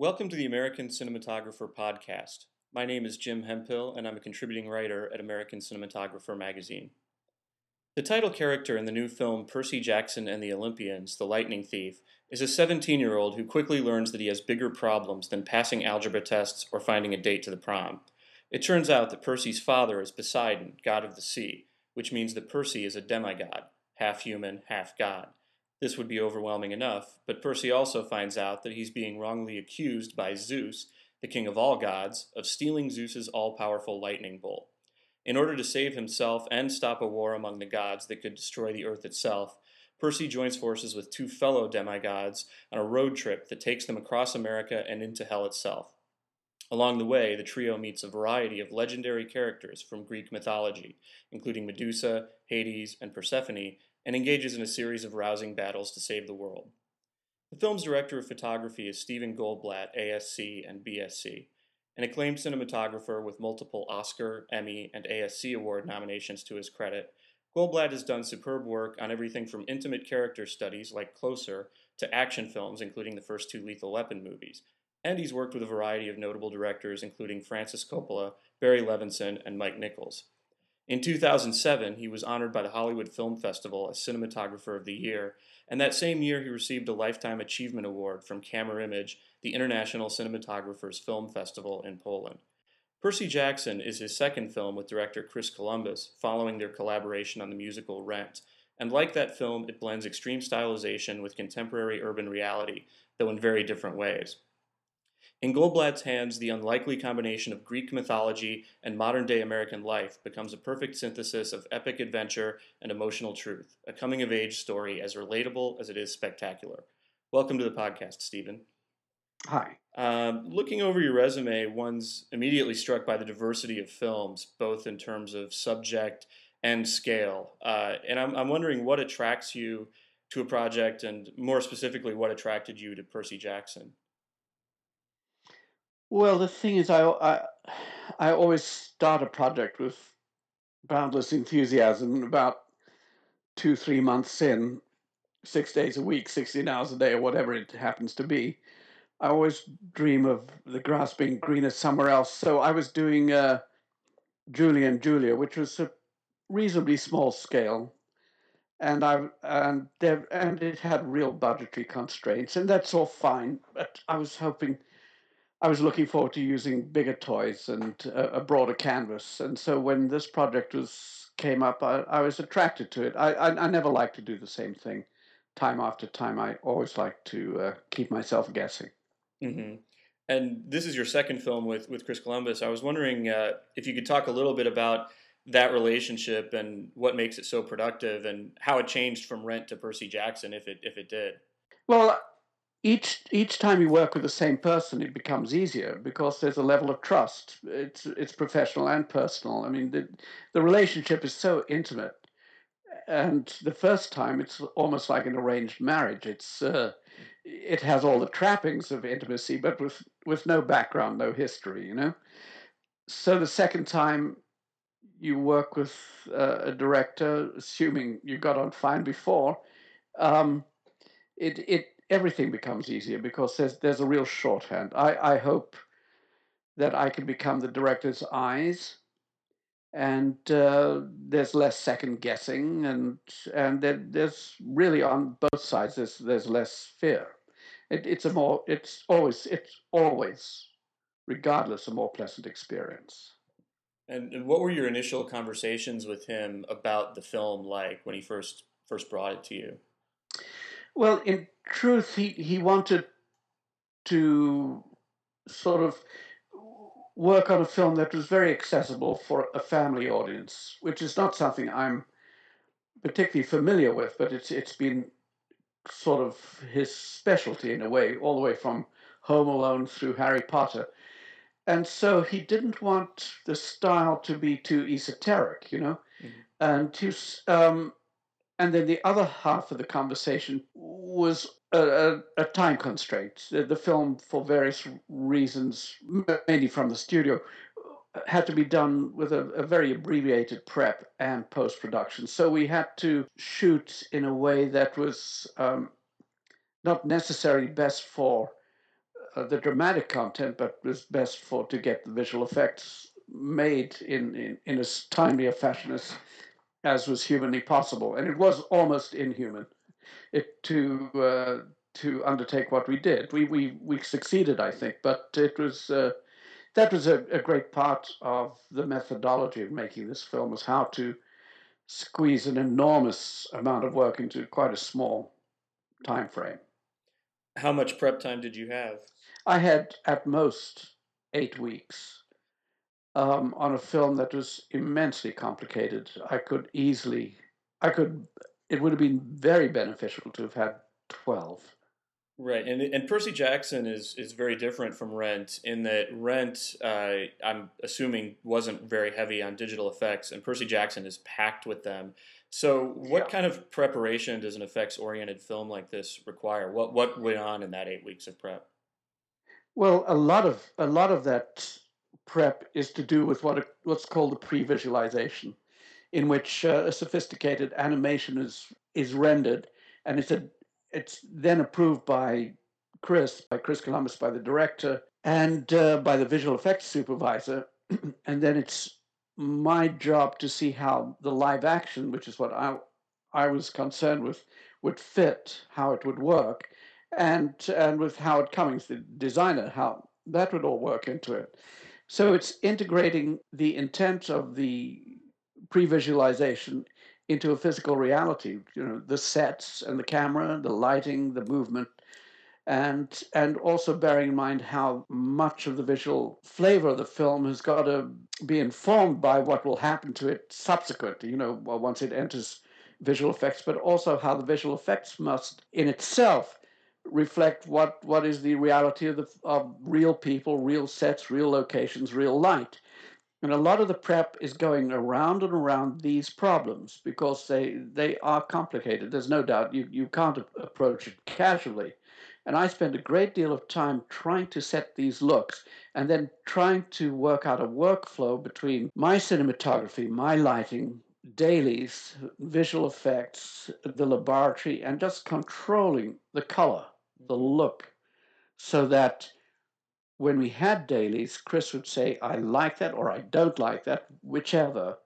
Welcome to the American Cinematographer Podcast. My name is Jim Hemphill, and I'm a contributing writer at American Cinematographer magazine. The title character in the new film Percy Jackson and the Olympians, The Lightning Thief, is a 17 year old who quickly learns that he has bigger problems than passing algebra tests or finding a date to the prom. It turns out that Percy's father is Poseidon, god of the sea, which means that Percy is a demigod, half human, half god. This would be overwhelming enough, but Percy also finds out that he's being wrongly accused by Zeus, the king of all gods, of stealing Zeus's all powerful lightning bolt. In order to save himself and stop a war among the gods that could destroy the earth itself, Percy joins forces with two fellow demigods on a road trip that takes them across America and into hell itself. Along the way, the trio meets a variety of legendary characters from Greek mythology, including Medusa, Hades, and Persephone, and engages in a series of rousing battles to save the world. The film's director of photography is Stephen Goldblatt, ASC and BSC, an acclaimed cinematographer with multiple Oscar, Emmy, and ASC award nominations to his credit. Goldblatt has done superb work on everything from intimate character studies like Closer to action films, including the first two Lethal Weapon movies. And he's worked with a variety of notable directors, including Francis Coppola, Barry Levinson, and Mike Nichols. In 2007, he was honored by the Hollywood Film Festival as Cinematographer of the Year, and that same year he received a Lifetime Achievement Award from Camerimage, the International Cinematographers Film Festival in Poland. Percy Jackson is his second film with director Chris Columbus, following their collaboration on the musical Rent. And like that film, it blends extreme stylization with contemporary urban reality, though in very different ways. In Goldblatt's hands, the unlikely combination of Greek mythology and modern day American life becomes a perfect synthesis of epic adventure and emotional truth, a coming of age story as relatable as it is spectacular. Welcome to the podcast, Stephen. Hi. Um, looking over your resume, one's immediately struck by the diversity of films, both in terms of subject and scale. Uh, and I'm, I'm wondering what attracts you to a project, and more specifically, what attracted you to Percy Jackson? Well, the thing is, I, I, I always start a project with boundless enthusiasm. About two, three months in, six days a week, 16 hours a day, or whatever it happens to be, I always dream of the grass being greener somewhere else. So I was doing uh, and Julia, which was a reasonably small scale, and I and there and it had real budgetary constraints, and that's all fine. But I was hoping I was looking forward to using bigger toys and a, a broader canvas. And so when this project was came up, I, I was attracted to it. I, I, I never like to do the same thing time after time. I always like to uh, keep myself guessing. Mm-hmm. And this is your second film with with Chris Columbus. I was wondering uh, if you could talk a little bit about that relationship and what makes it so productive, and how it changed from Rent to Percy Jackson, if it if it did. Well, each each time you work with the same person, it becomes easier because there's a level of trust. It's it's professional and personal. I mean, the the relationship is so intimate, and the first time it's almost like an arranged marriage. It's uh, it has all the trappings of intimacy, but with with no background, no history. You know. So the second time you work with uh, a director, assuming you got on fine before, um, it it everything becomes easier because there's there's a real shorthand. I, I hope that I can become the director's eyes, and uh, there's less second guessing, and and there, there's really on both sides there's there's less fear. It, it's a more it's always it's always, regardless, a more pleasant experience. And, and what were your initial conversations with him about the film like when he first first brought it to you? Well, in truth, he, he wanted to sort of work on a film that was very accessible for a family audience, which is not something I'm particularly familiar with, but it's it's been sort of his specialty in a way, all the way from Home Alone through Harry Potter. And so he didn't want the style to be too esoteric, you know, mm-hmm. and to um, and then the other half of the conversation was a, a, a time constraint. The, the, film, for various reasons, mainly from the studio, had to be done with a, a very abbreviated prep and post production. So we had to shoot in a way that was um, not necessarily best for uh, the dramatic content, but was best for to get the visual effects made in, in, in as timely a fashion as, as was humanly possible. And it was almost inhuman it, to uh, to undertake what we did. We, we, we succeeded, I think, but it was uh, that was a, a great part of the methodology of making this film was how to squeeze an enormous amount of work into quite a small time frame. How much prep time did you have? I had at most eight weeks um, on a film that was immensely complicated. I could easily, I could, it would have been very beneficial to have had 12. Right, and and Percy Jackson is is very different from Rent in that Rent, uh, I'm assuming, wasn't very heavy on digital effects, and Percy Jackson is packed with them. So, what yeah. kind of preparation does an effects oriented film like this require? What what went on in that eight weeks of prep? Well, a lot of a lot of that prep is to do with what what's called the pre-visualization, in which uh, a sophisticated animation is is rendered, and it's a it's then approved by Chris, by Chris Columbus, by the director, and uh, by the visual effects supervisor, and then it's my job to see how the live action, which is what I I was concerned with, would fit, how it would work, and and with Howard Cummings, the designer, how that would all work into it. So it's integrating the intent of the pre-visualization into a physical reality. You know, the sets and the camera, the lighting, the movement, and and also bearing in mind how much of the visual flavor of the film has got to be informed by what will happen to it subsequently. You know, once it enters visual effects, but also how the visual effects must, in itself, reflect what what is the reality of the of real people, real sets, real locations, real light. And a lot of the prep is going around and around these problems because they they are complicated. There's no doubt you, you can't approach it casually. And I spend a great deal of time trying to set these looks and then trying to work out a workflow between my cinematography, my lighting, dailies, visual effects, the laboratory, and just controlling the color, the mm-hmm. look, so that when we had dailies, Chris would say, I like that or I don't like that, whichever.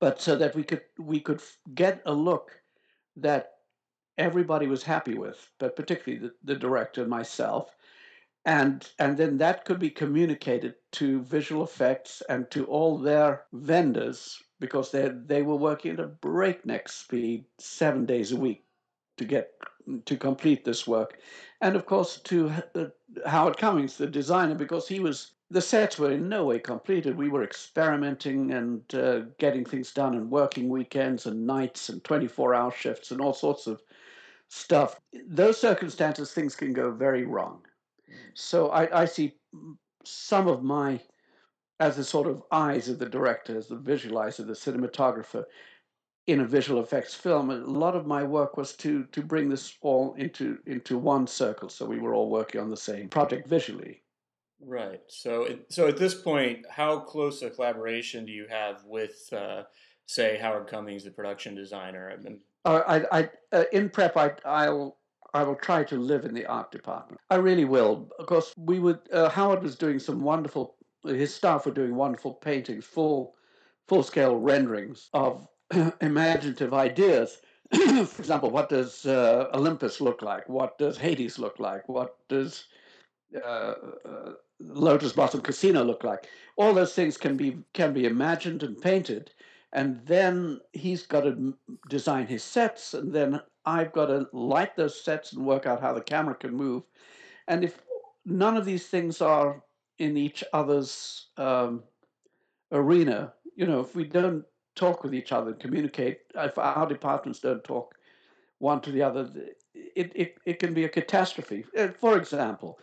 But so that we could we could get a look that everybody was happy with, but particularly the, the director and myself. And and then that could be communicated to visual effects and to all their vendors because they they were working at a breakneck speed seven days a week to get to complete this work, and of course to uh, Howard Cummings, the designer, because he was the sets were in no way completed. We were experimenting and uh, getting things done, and working weekends and nights and twenty-four hour shifts and all sorts of stuff. Those circumstances, things can go very wrong. So I, I see some of my as the sort of eyes of the director, as the visualizer, the cinematographer, in a visual effects film. A lot of my work was to to bring this all into into one circle, so we were all working on the same project visually. Right. So so at this point, how close a collaboration do you have with, uh, say, Howard Cummings, the production designer? I mean, uh, I, I uh, in prep, I I'll. I will try to live in the art department. I really will, Of course, we would. Uh, Howard was doing some wonderful. His staff were doing wonderful paintings, full, full scale renderings of imaginative ideas. For example, what does uh, Olympus look like? What does Hades look like? What does uh, uh, Lotus Blossom Casino look like? All those things can be can be imagined and painted, and then he's got to design his sets, and then I've got to light those sets and work out how the camera can move. And if none of these things are in each other's um, arena, you know, if we don't talk with each other and communicate, if our departments don't talk one to the other, it, it, it can be a catastrophe. Uh, for example,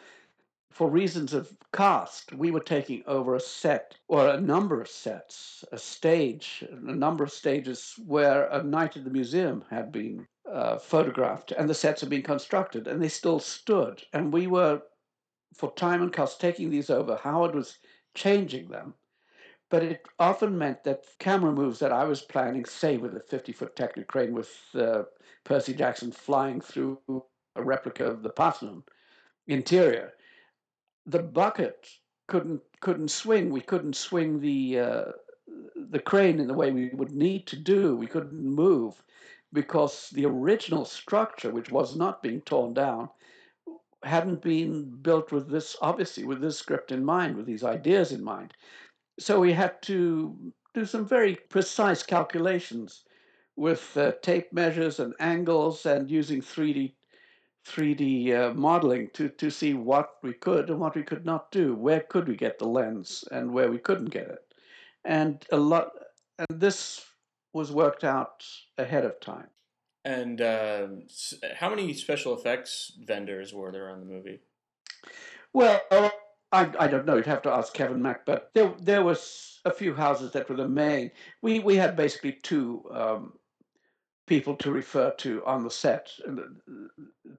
for reasons of cost, we were taking over a set or a number of sets, a stage, a number of stages where a night at the museum had been uh, photographed and the sets had been constructed and they still stood. And we were, for time and cost, taking these over. Howard was changing them but it often meant that camera moves that I was planning, say with a 50 foot Technocrane with uh, Percy Jackson flying through a replica of the Parthenon, interior, the bucket couldn't couldn't swing. We couldn't swing the uh, the crane in the way we would need to do. We couldn't move because the original structure, which was not being torn down, hadn't been built with this obviously with this script in mind, with these ideas in mind. So we had to do some very precise calculations with uh, tape measures and angles and using 3D 3D uh, modeling to, to see what we could and what we could not do. Where could we get the lens and where we couldn't get it. And a lot and this was worked out ahead of time. And uh, how many special effects vendors were there on the movie? Well, I, I don't know. You'd have to ask Kevin Mack, but there there was a few houses that were the main. We we had basically two um, people to refer to on the set. The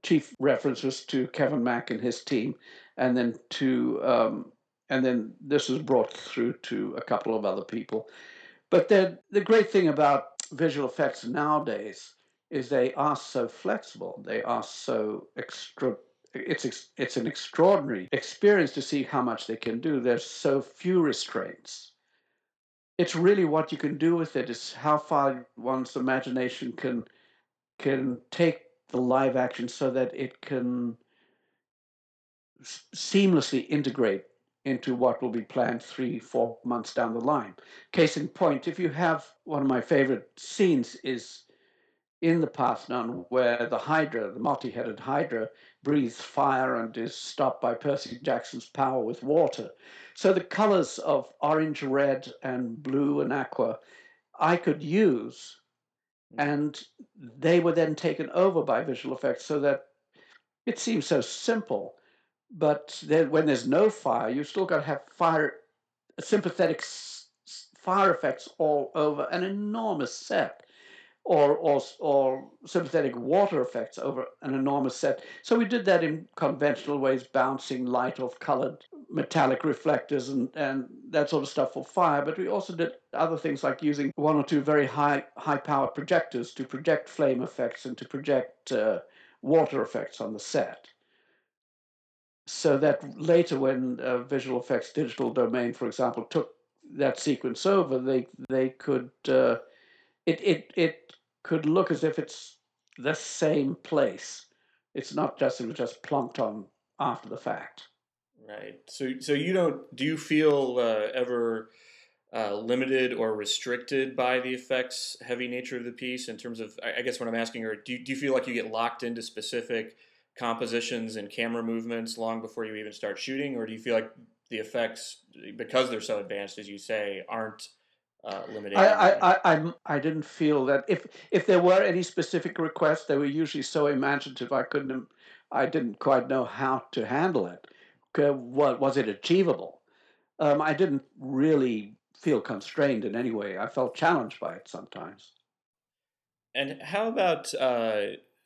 chief reference was to Kevin Mack and his team, and then to um, and then this was brought through to a couple of other people. But the the great thing about visual effects nowadays is they are so flexible. They are so extra. It's it's an extraordinary experience to see how much they can do. There's so few restraints. It's really what you can do with it is how far one's imagination can can take the live action so that it can seamlessly integrate into what will be planned three, four months down the line. Case in point, if you have one of my favorite scenes is in the Parthenon where the Hydra, the multi-headed Hydra, breathes fire and is stopped by Percy Jackson's power with water. So the colors of orange, red, and blue and aqua I could use, mm. and they were then taken over by visual effects so that it seems so simple but then when there's no fire, you still got to have fire, sympathetic fire effects all over an enormous set, or or or sympathetic water effects over an enormous set. So we did that in conventional ways, bouncing light off colored metallic reflectors and and that sort of stuff for fire. But we also did other things like using one or two very high high powered projectors to project flame effects and to project uh, water effects on the set so that later when uh, visual effects digital domain for example took that sequence over they they could uh, it, it it could look as if it's the same place. It's not just it was just plunked on after the fact. Right. So so you don't do you feel uh, ever uh, limited or restricted by the effects heavy nature of the piece in terms of i, guess what i'm asking are do, do you feel like you get locked into specific compositions and camera movements long before you even start shooting, or do you feel like the effects, because they're so advanced, as you say, aren't uh, limited? I, I, I, I, I didn't feel that if if there were any specific requests, they were usually so imaginative. I couldn't, I didn't quite know how to handle it. What was it achievable? Um, I didn't really feel constrained in any way. I felt challenged by it sometimes. And how about uh,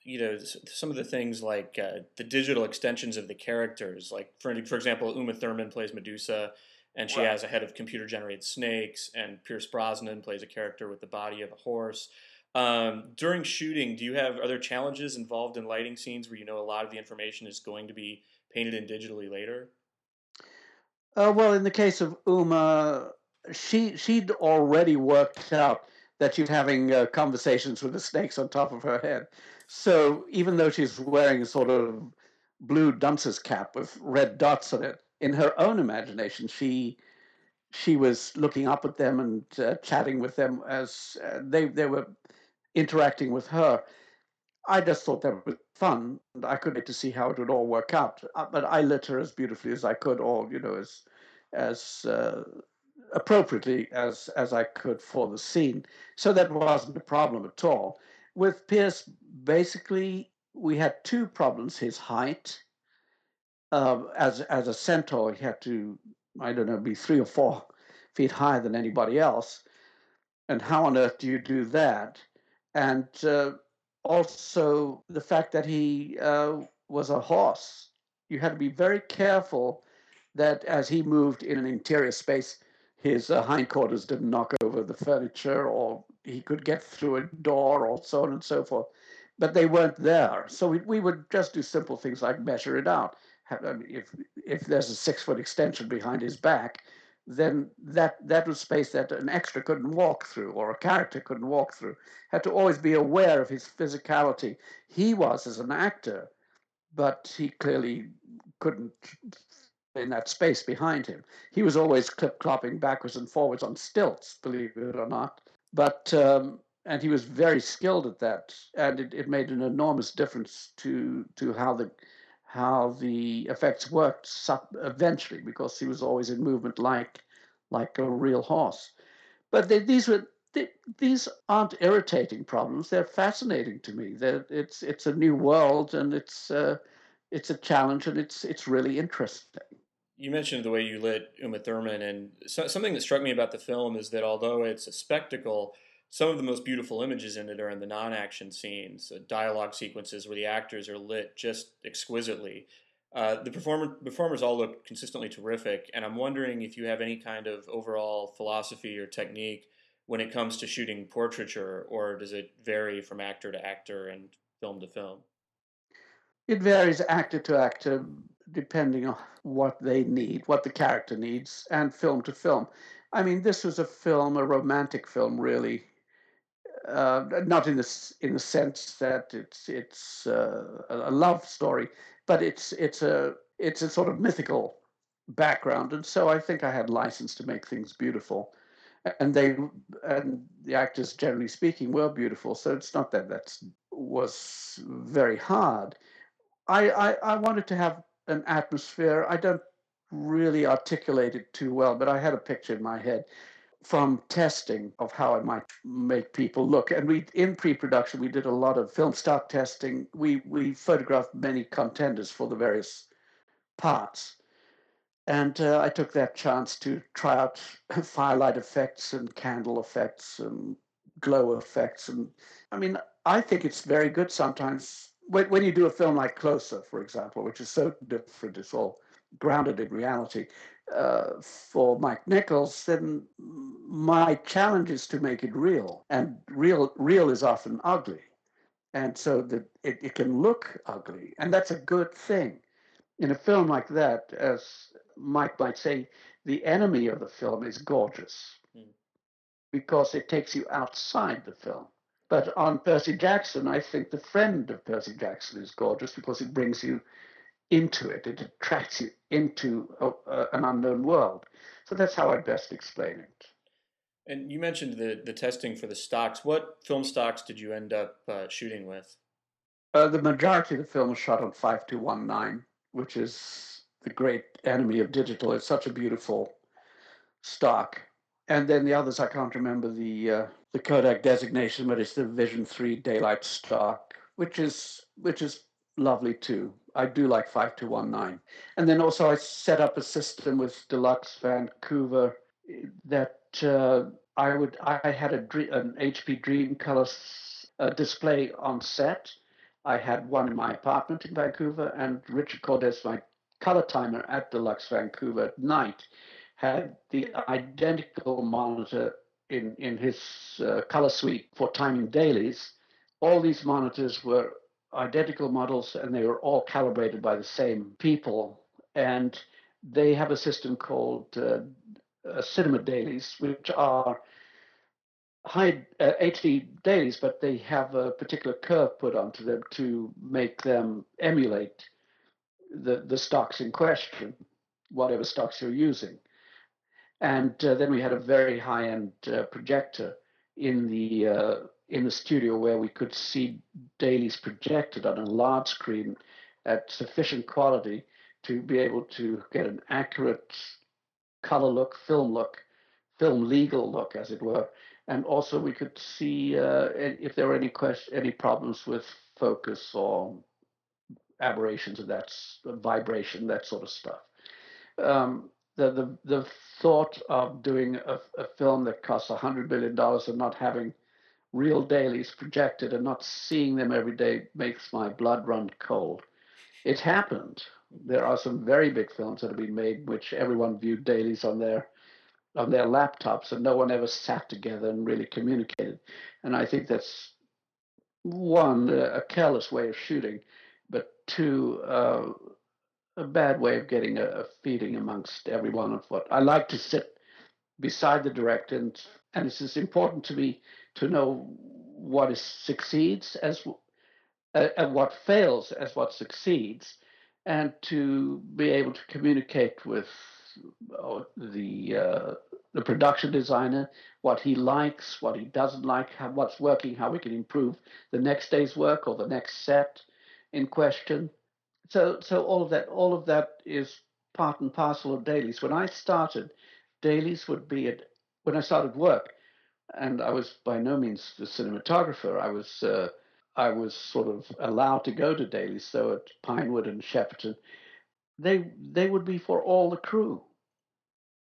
you know some of the things like uh, the digital extensions of the characters like for, for example uma thurman plays medusa and she right. has a head of computer generated snakes and pierce brosnan plays a character with the body of a horse. Um, during shooting do you have other challenges involved in lighting scenes where you know a lot of the information is going to be painted in digitally later? Uh, well in the case of uma she she'd already worked out that she's having uh, conversations with the snakes on top of her head. So even though she's wearing a sort of blue dunce's cap with red dots on it, in her own imagination, she she was looking up at them and uh, chatting with them as uh, they they were interacting with her. I just thought that was fun, and I couldn't wait to see how it would all work out. Uh, but I lit her as beautifully as I could, or you know, as as uh, appropriately as as I could for the scene. So that wasn't a problem at all with Pierce, basically, we had two problems: his height. Uh, as as a centaur, he had to, I don't know, be three or four feet higher than anybody else. And how on earth do you do that? And uh, also the fact that he uh, was a horse. You had to be very careful that as he moved in an interior space, his uh, hindquarters didn't knock over the furniture or he could get through a door or so on and so forth. But they weren't there. So we, we would just do simple things like measure it out. If if there's a six foot extension behind his back, then that that was space that an extra couldn't walk through or a character couldn't walk through. Had to always be aware of his physicality. He was as an actor, but he clearly couldn't in that space behind him. He was always clip clopping backwards and forwards on stilts, believe it or not. But um, and he was very skilled at that, and it, it made an enormous difference to to how the how the effects worked eventually because he was always in movement like like a real horse. But they, these were they, these aren't irritating problems. They're fascinating to me. It's it's a new world and it's uh, it's a challenge and it's it's really interesting. You mentioned the way you lit Uma Thurman, and so, something that struck me about the film is that although it's a spectacle, some of the most beautiful images in it are in the non-action scenes, uh, dialogue sequences where the actors are lit just exquisitely. Uh, the performer, performers all look consistently terrific, and I'm wondering if you have any kind of overall philosophy or technique when it comes to shooting portraiture, or does it vary from actor to actor and film to film? It varies actor to actor, depending on what they need, what the character needs, and film to film. I mean, this was a film, a romantic film, really. Uh, not in the in the sense that it's it's uh, a love story, but it's it's a it's a sort of mythical background, and so I think I had license to make things beautiful. And they and the actors generally speaking were beautiful. So it's not that that was very hard. I, I i wanted to have an atmosphere. I don't really articulate it too well but i had a picture in my head from testing of how i might make people look and we in pre-production we did a lot of film stock testing we we photographed many contenders for the various parts and uh, I took that chance to try out firelight effects and candle effects and glow effects. And I mean, I think it's very good sometimes when, when you do a film like Closer, for example, which is so different, it's all grounded in reality. Uh, for Mike Nichols, then my challenge is to make it real, and real real is often ugly, and so that it, it can look ugly, and that's a good thing. In a film like that, as Mike might say the enemy of the film is gorgeous mm. because it takes you outside the film. But on Percy Jackson, I think the friend of Percy Jackson is gorgeous because it brings you into it. It attracts you into a, a, an unknown world. So that's how I best explain it. And you mentioned the, the testing for the stocks. What film stocks did you end up uh, shooting with? Uh, the majority of the film was shot on 5219, which is the great enemy of digital. It's such a beautiful stock. And then the others, I can't remember the uh, the Kodak designation, but it's the Vision Three Daylight stock, which is which is lovely too. I do like five two one nine. And then also I set up a system with Deluxe Vancouver that uh, I would I had a an HP Dream Color uh, display on set. I had one in my apartment in Vancouver, and Richard Cordes, my color timer at Deluxe Vancouver at night had the identical monitor in, in his uh, color suite for timing dailies. All these monitors were identical models and they were all calibrated by the same people. And they have a system called uh, uh, cinema dailies, which are high uh, HD dailies, but they have a particular curve put onto them to make them emulate the, the stocks in question, whatever stocks you're using. And uh, then we had a very high-end uh, projector in the uh, in the studio where we could see dailies projected on a large screen at sufficient quality to be able to get an accurate color look, film look, film legal look, as it were. And also we could see uh, if there were any question, any problems with focus or aberrations of that vibration, that sort of stuff. Um, the, the the thought of doing a, a film that costs hundred billion dollars and not having real dailies projected and not seeing them every day makes my blood run cold. It happened. There are some very big films that have been made which everyone viewed dailies on their on their laptops and no one ever sat together and really communicated. And I think that's one a careless way of shooting but two, uh, a bad way of getting a, a feeling amongst everyone of what I like to sit beside the director, and and is important to me to know what is succeeds as uh, and what fails as what succeeds, and to be able to communicate with uh, the uh, the production designer what he likes, what he doesn't like, how, what's working, how we can improve the next day's work or the next set in question. So so all of that all of that is part and parcel of dailies. When I started, dailies would be at when I started work, and I was by no means the cinematographer. I was uh, I was sort of allowed to go to dailies. So at Pinewood and Shepperton, they they would be for all the crew,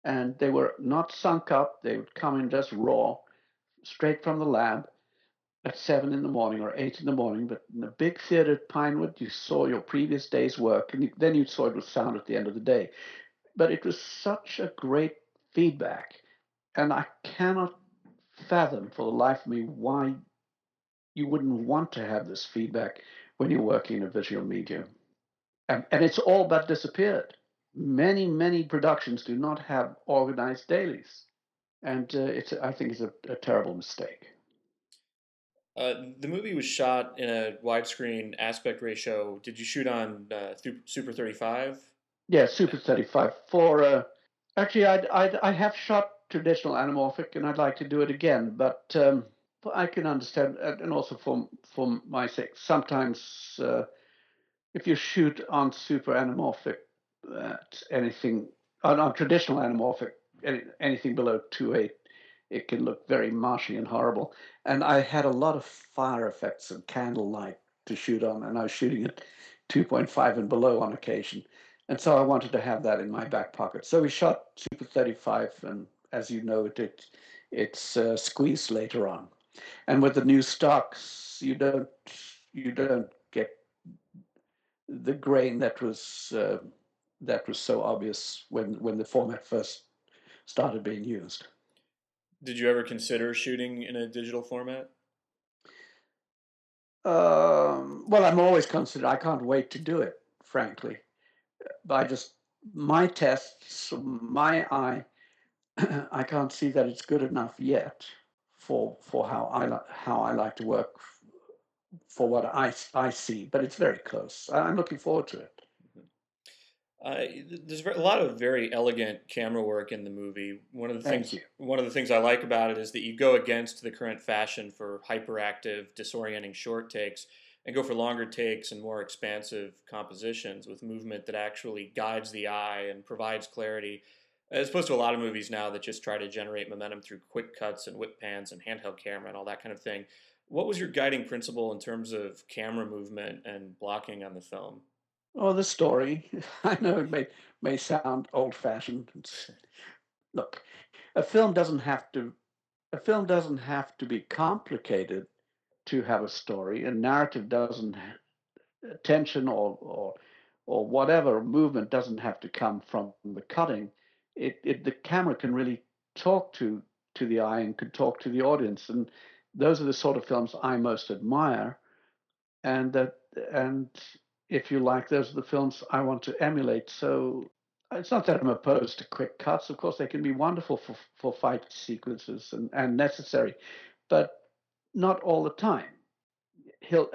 and they were not synced up. They would come in just raw, straight from the lab, at seven in the morning or eight in the morning. But in the big theater at Pinewood, you saw your previous day's work, and you, then you saw it was sound at the end of the day. But it was such a great feedback, and I cannot fathom for the life of me why you wouldn't want to have this feedback when you're working in a visual medium. And, and it's all but disappeared. Many, many productions do not have organized dailies. And uh, it's, I think it's a, a terrible mistake. Uh, the movie was shot in a widescreen aspect ratio. Did you shoot on uh, Super 35? Yeah, Super 35. For uh, actually, I'd, I'd, I have shot traditional anamorphic, and I'd like to do it again. But um, I can understand, and also for for my sake, sometimes uh, if you shoot on super anamorphic, at anything on, on traditional anamorphic, any, anything below two eight, it can look very marshy and horrible. And I had a lot of fire effects and candlelight to shoot on, and I was shooting at 2.5 and below on occasion. And so I wanted to have that in my back pocket. So we shot Super 35, and as you know, it, it it's uh, squeezed later on. And with the new stocks, you don't you don't get the grain that was uh, that was so obvious when when the format first started being used. Did you ever consider shooting in a digital format? Um, well, I'm always considered. I can't wait to do it, frankly. But I just my tests, my eye, I can't see that it's good enough yet for for how I like how I like to work for what I I see. But it's very close. I'm looking forward to it. Uh, there's a lot of very elegant camera work in the movie. One of the Thank things you. one of the things I like about it is that you go against the current fashion for hyperactive, disorienting short takes and go for longer takes and more expansive compositions with movement that actually guides the eye and provides clarity as opposed to a lot of movies now that just try to generate momentum through quick cuts and whip pans and handheld camera and all that kind of thing. What was your guiding principle in terms of camera movement and blocking on the film? Oh, the story. I know it may may sound old fashioned. Look, a film doesn't have to a film doesn't have to be complicated to have a story. A narrative doesn't tension or or or whatever movement doesn't have to come from the cutting it, it the camera can really talk to to the eye and can talk to the audience, and those are the sort of films I most admire, and that and if you like, those are the films I want to emulate. So it's not that I'm opposed to quick cuts. Of course, they can be wonderful for for fight sequences and and necessary, but not all the time. He'll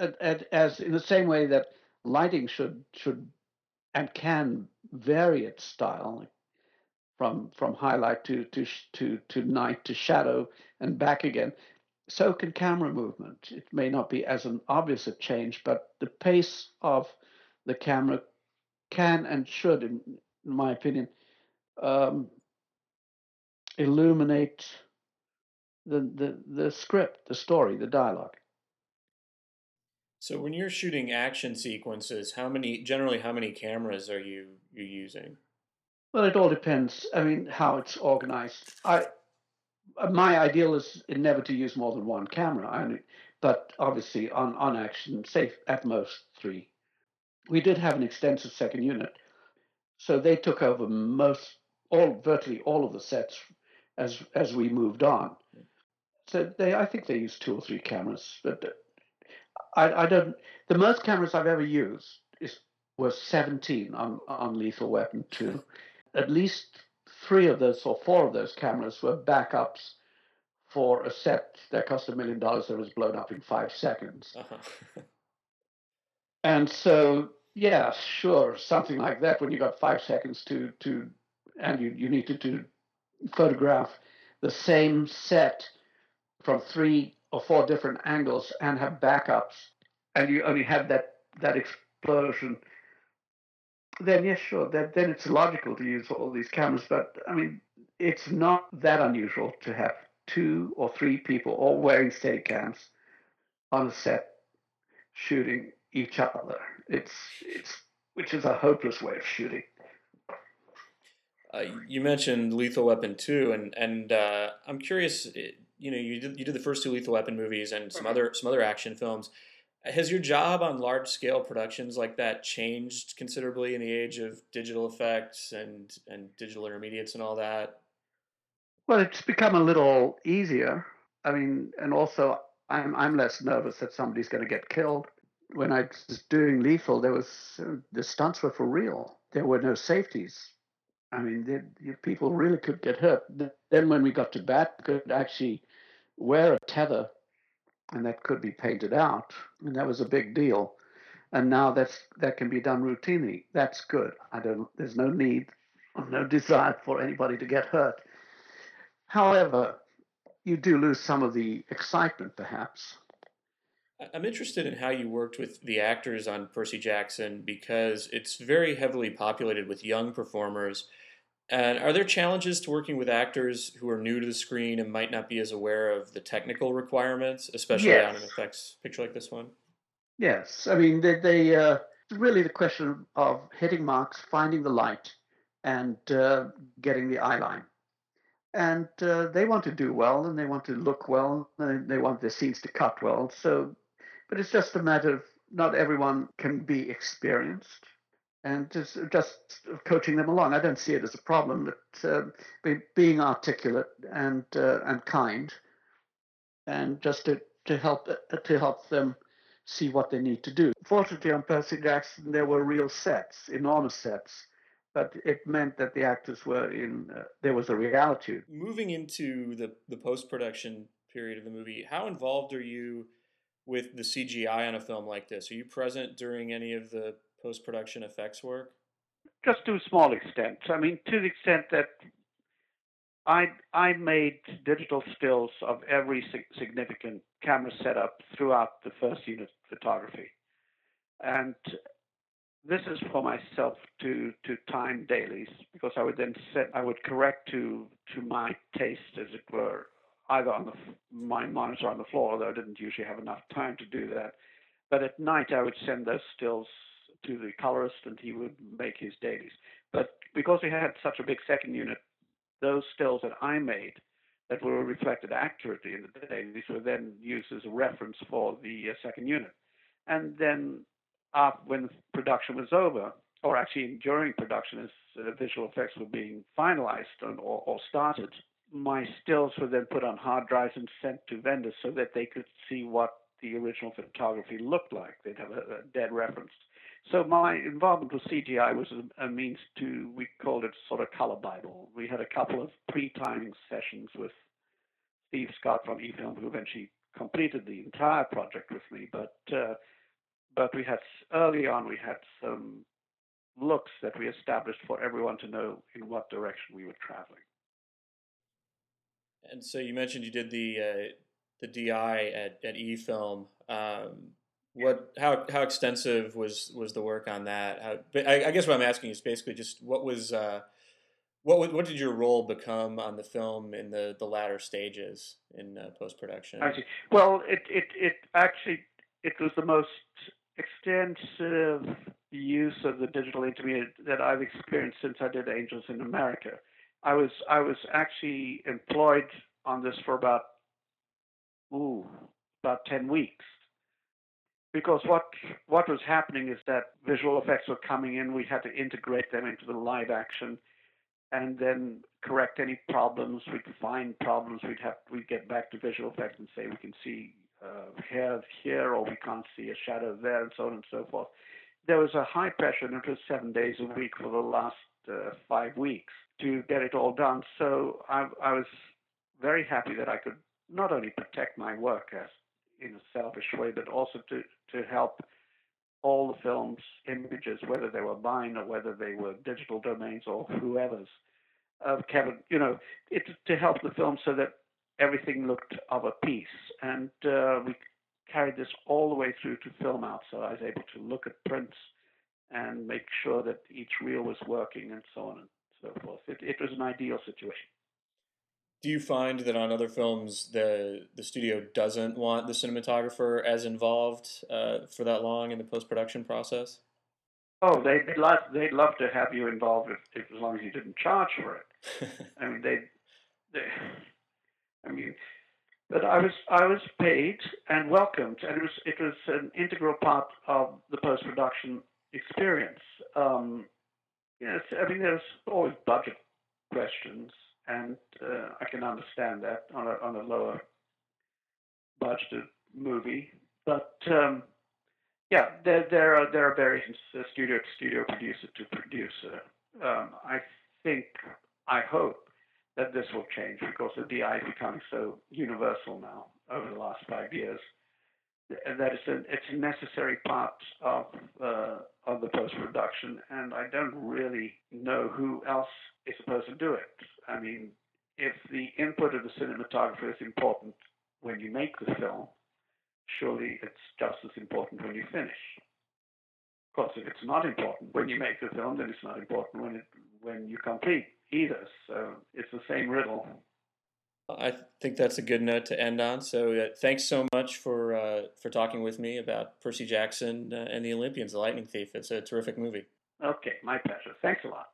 as in the same way that lighting should should and can vary its style from from highlight to to to to night to shadow and back again. So can camera movement. It may not be as an obvious a change, but the pace of the camera can and should, in, in my opinion, um, illuminate the, the the script, the story, the dialogue. So when you're shooting action sequences, how many generally how many cameras are you you using? Well, it all depends. I mean, how it's organized. I uh, my ideal is never to use more than one camera. I, but obviously, on on action, say at most three. We did have an extensive second unit, so they took over most all virtually all of the sets as as we moved on. So they, I think they used two or three cameras, but I, I don't. The most cameras I've ever used is was 17 on, on Lethal Weapon 2. At least three of those or four of those cameras were backups for a set that cost a million dollars that was blown up in five seconds. Uh-huh. and so, yeah, sure, something like that when you got five seconds to, to and you, you needed to photograph the same set from three or four different angles and have backups, and you only have that that explosion, then yes, sure, then then it's logical to use all these cameras. But I mean, it's not that unusual to have two or three people all wearing Steadicams on a set shooting each other. It's it's which is a hopeless way of shooting. Uh, you mentioned Lethal Weapon two, and and uh, I'm curious. You know, you did you did the first two Lethal Weapon movies and some other some other action films. Has your job on large scale productions like that changed considerably in the age of digital effects and and digital intermediates and all that? Well, it's become a little easier. I mean, and also I'm I'm less nervous that somebody's going to get killed. When I was doing Lethal, there was the stunts were for real. There were no safeties. I mean, people really could get hurt. Then when we got to bat, could actually wear a tether, and that could be painted out, and that was a big deal. And now that's that can be done routinely. That's good. I don't. There's no need, no desire for anybody to get hurt. However, you do lose some of the excitement, perhaps. I'm interested in how you worked with the actors on Percy Jackson because it's very heavily populated with young performers and are there challenges to working with actors who are new to the screen and might not be as aware of the technical requirements, especially yes. on an effects picture like this one? Yes, I mean they, they uh, really the question of hitting marks, finding the light, and uh, getting the eye line. And uh, they want to do well, and they want to look well, and they want their scenes to cut well. So, but it's just a matter of not everyone can be experienced and just, just coaching them along. I don't see it as a problem, but uh, be, being articulate and uh, and kind, and just to, to help to help them see what they need to do. Fortunately, on Percy Jackson, there were real sets, enormous sets, but it meant that the actors were in. Uh, there was a reality. Moving into the the post production period of the movie, how involved are you? With the CGI on a film like this, are you present during any of the post production effects work? Just to a small extent. I mean, to the extent that I I made digital stills of every significant camera setup throughout the first unit photography, and this is for myself to to time dailies because I would then set I would correct to to my taste as it were either on the my monitor on the floor although I didn't usually have enough time to do that but at night I would send those stills to the colorist and he would make his dailies. But because we had such a big second unit, those stills that I made that were reflected accurately in the dailies were then used as a reference for the uh, second unit. And then uh, when production was over, or actually during production as uh, visual effects were being finalized and, or, or started, my stills were then put on hard drives and sent to vendors so that they could see what the original photography looked like. They'd have a, a dead reference. So my involvement with CGI was a, a, means to, we called it sort of color Bible. We had a couple of pre-timing sessions with Steve Scott from eFilm, who eventually completed the entire project with me. But uh, but we had early on we had some looks that we established for everyone to know in what direction we were traveling. And so you mentioned you did the uh, the DI at at eFilm. Um, what how how extensive was was the work on that? How, I, I, guess what I'm asking is basically just what was uh, what what did your role become on the film in the the latter stages in uh, post production? Well, it it it actually it was the most extensive use of the digital intermediate that I've experienced since I did Angels in America. I was I was actually employed on this for about ooh about ten weeks because what what was happening is that visual effects were coming in. We had to integrate them into the live action, and then correct any problems. We'd find problems. We'd have we'd get back to visual effects and say we can see uh, hair here or we can't see a shadow there, and so on and so forth. there was a high pressure, and it was seven days a week for the last uh, five weeks to get it all done. So I, I was very happy that I could not only protect my work as in a selfish way, but also to, to help all the film's images, whether they were mine or whether they were Digital Domain's or whoever's, of Kevin, you know, it, to help the film so that everything looked of a piece. And uh, we carried this all the way through to film out, so I was able to look at prints and make sure that each reel was working and so on and so forth. It, it was an ideal situation. Do you find that on other films the the studio doesn't want the cinematographer as involved uh, for that long in the post production process? Oh, they'd love they'd love to have you involved if, if as long as you didn't charge for it. I mean, they, they, I mean, but I was I was paid and welcomed, and it was it was an integral part of the post production experience. Um, yes, I mean, there's always budget questions and uh, I can understand that on a on a lower budgeted movie. But um, yeah, there there are there are variations uh, studio to studio, producer to producer. Um, I think I hope that this will change because the DI is becoming so universal now over the last five years that it's a it's a necessary part of uh, of the post production, and I don't really know who else is supposed to do it. I mean, if the input of the cinematographer is important when you make the film, surely it's just as important when you finish. Of course, if it's not important when you make the film, then it's not important when it when you complete either. So it's the same riddle. I think that's a good note to end on. So uh, thanks so much for uh, for talking with me about Percy Jackson uh, and the Olympians, The Lightning Thief. It's a terrific movie. Okay, my pleasure. Thanks a lot.